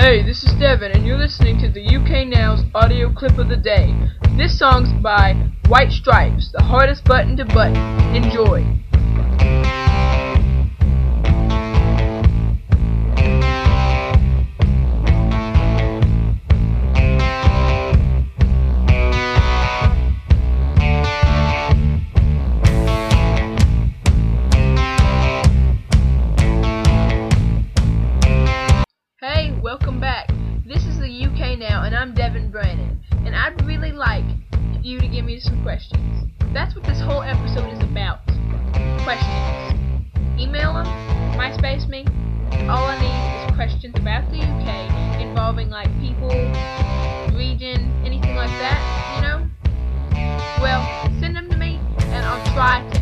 Hey, this is Devin, and you're listening to the UK Now's audio clip of the day. This song's by White Stripes, the hardest button to button. Enjoy. Welcome back. This is the UK Now, and I'm Devin Brannon. And I'd really like you to give me some questions. That's what this whole episode is about. Questions. Email them, MySpace me. All I need is questions about the UK involving like people, region, anything like that, you know? Well, send them to me, and I'll try to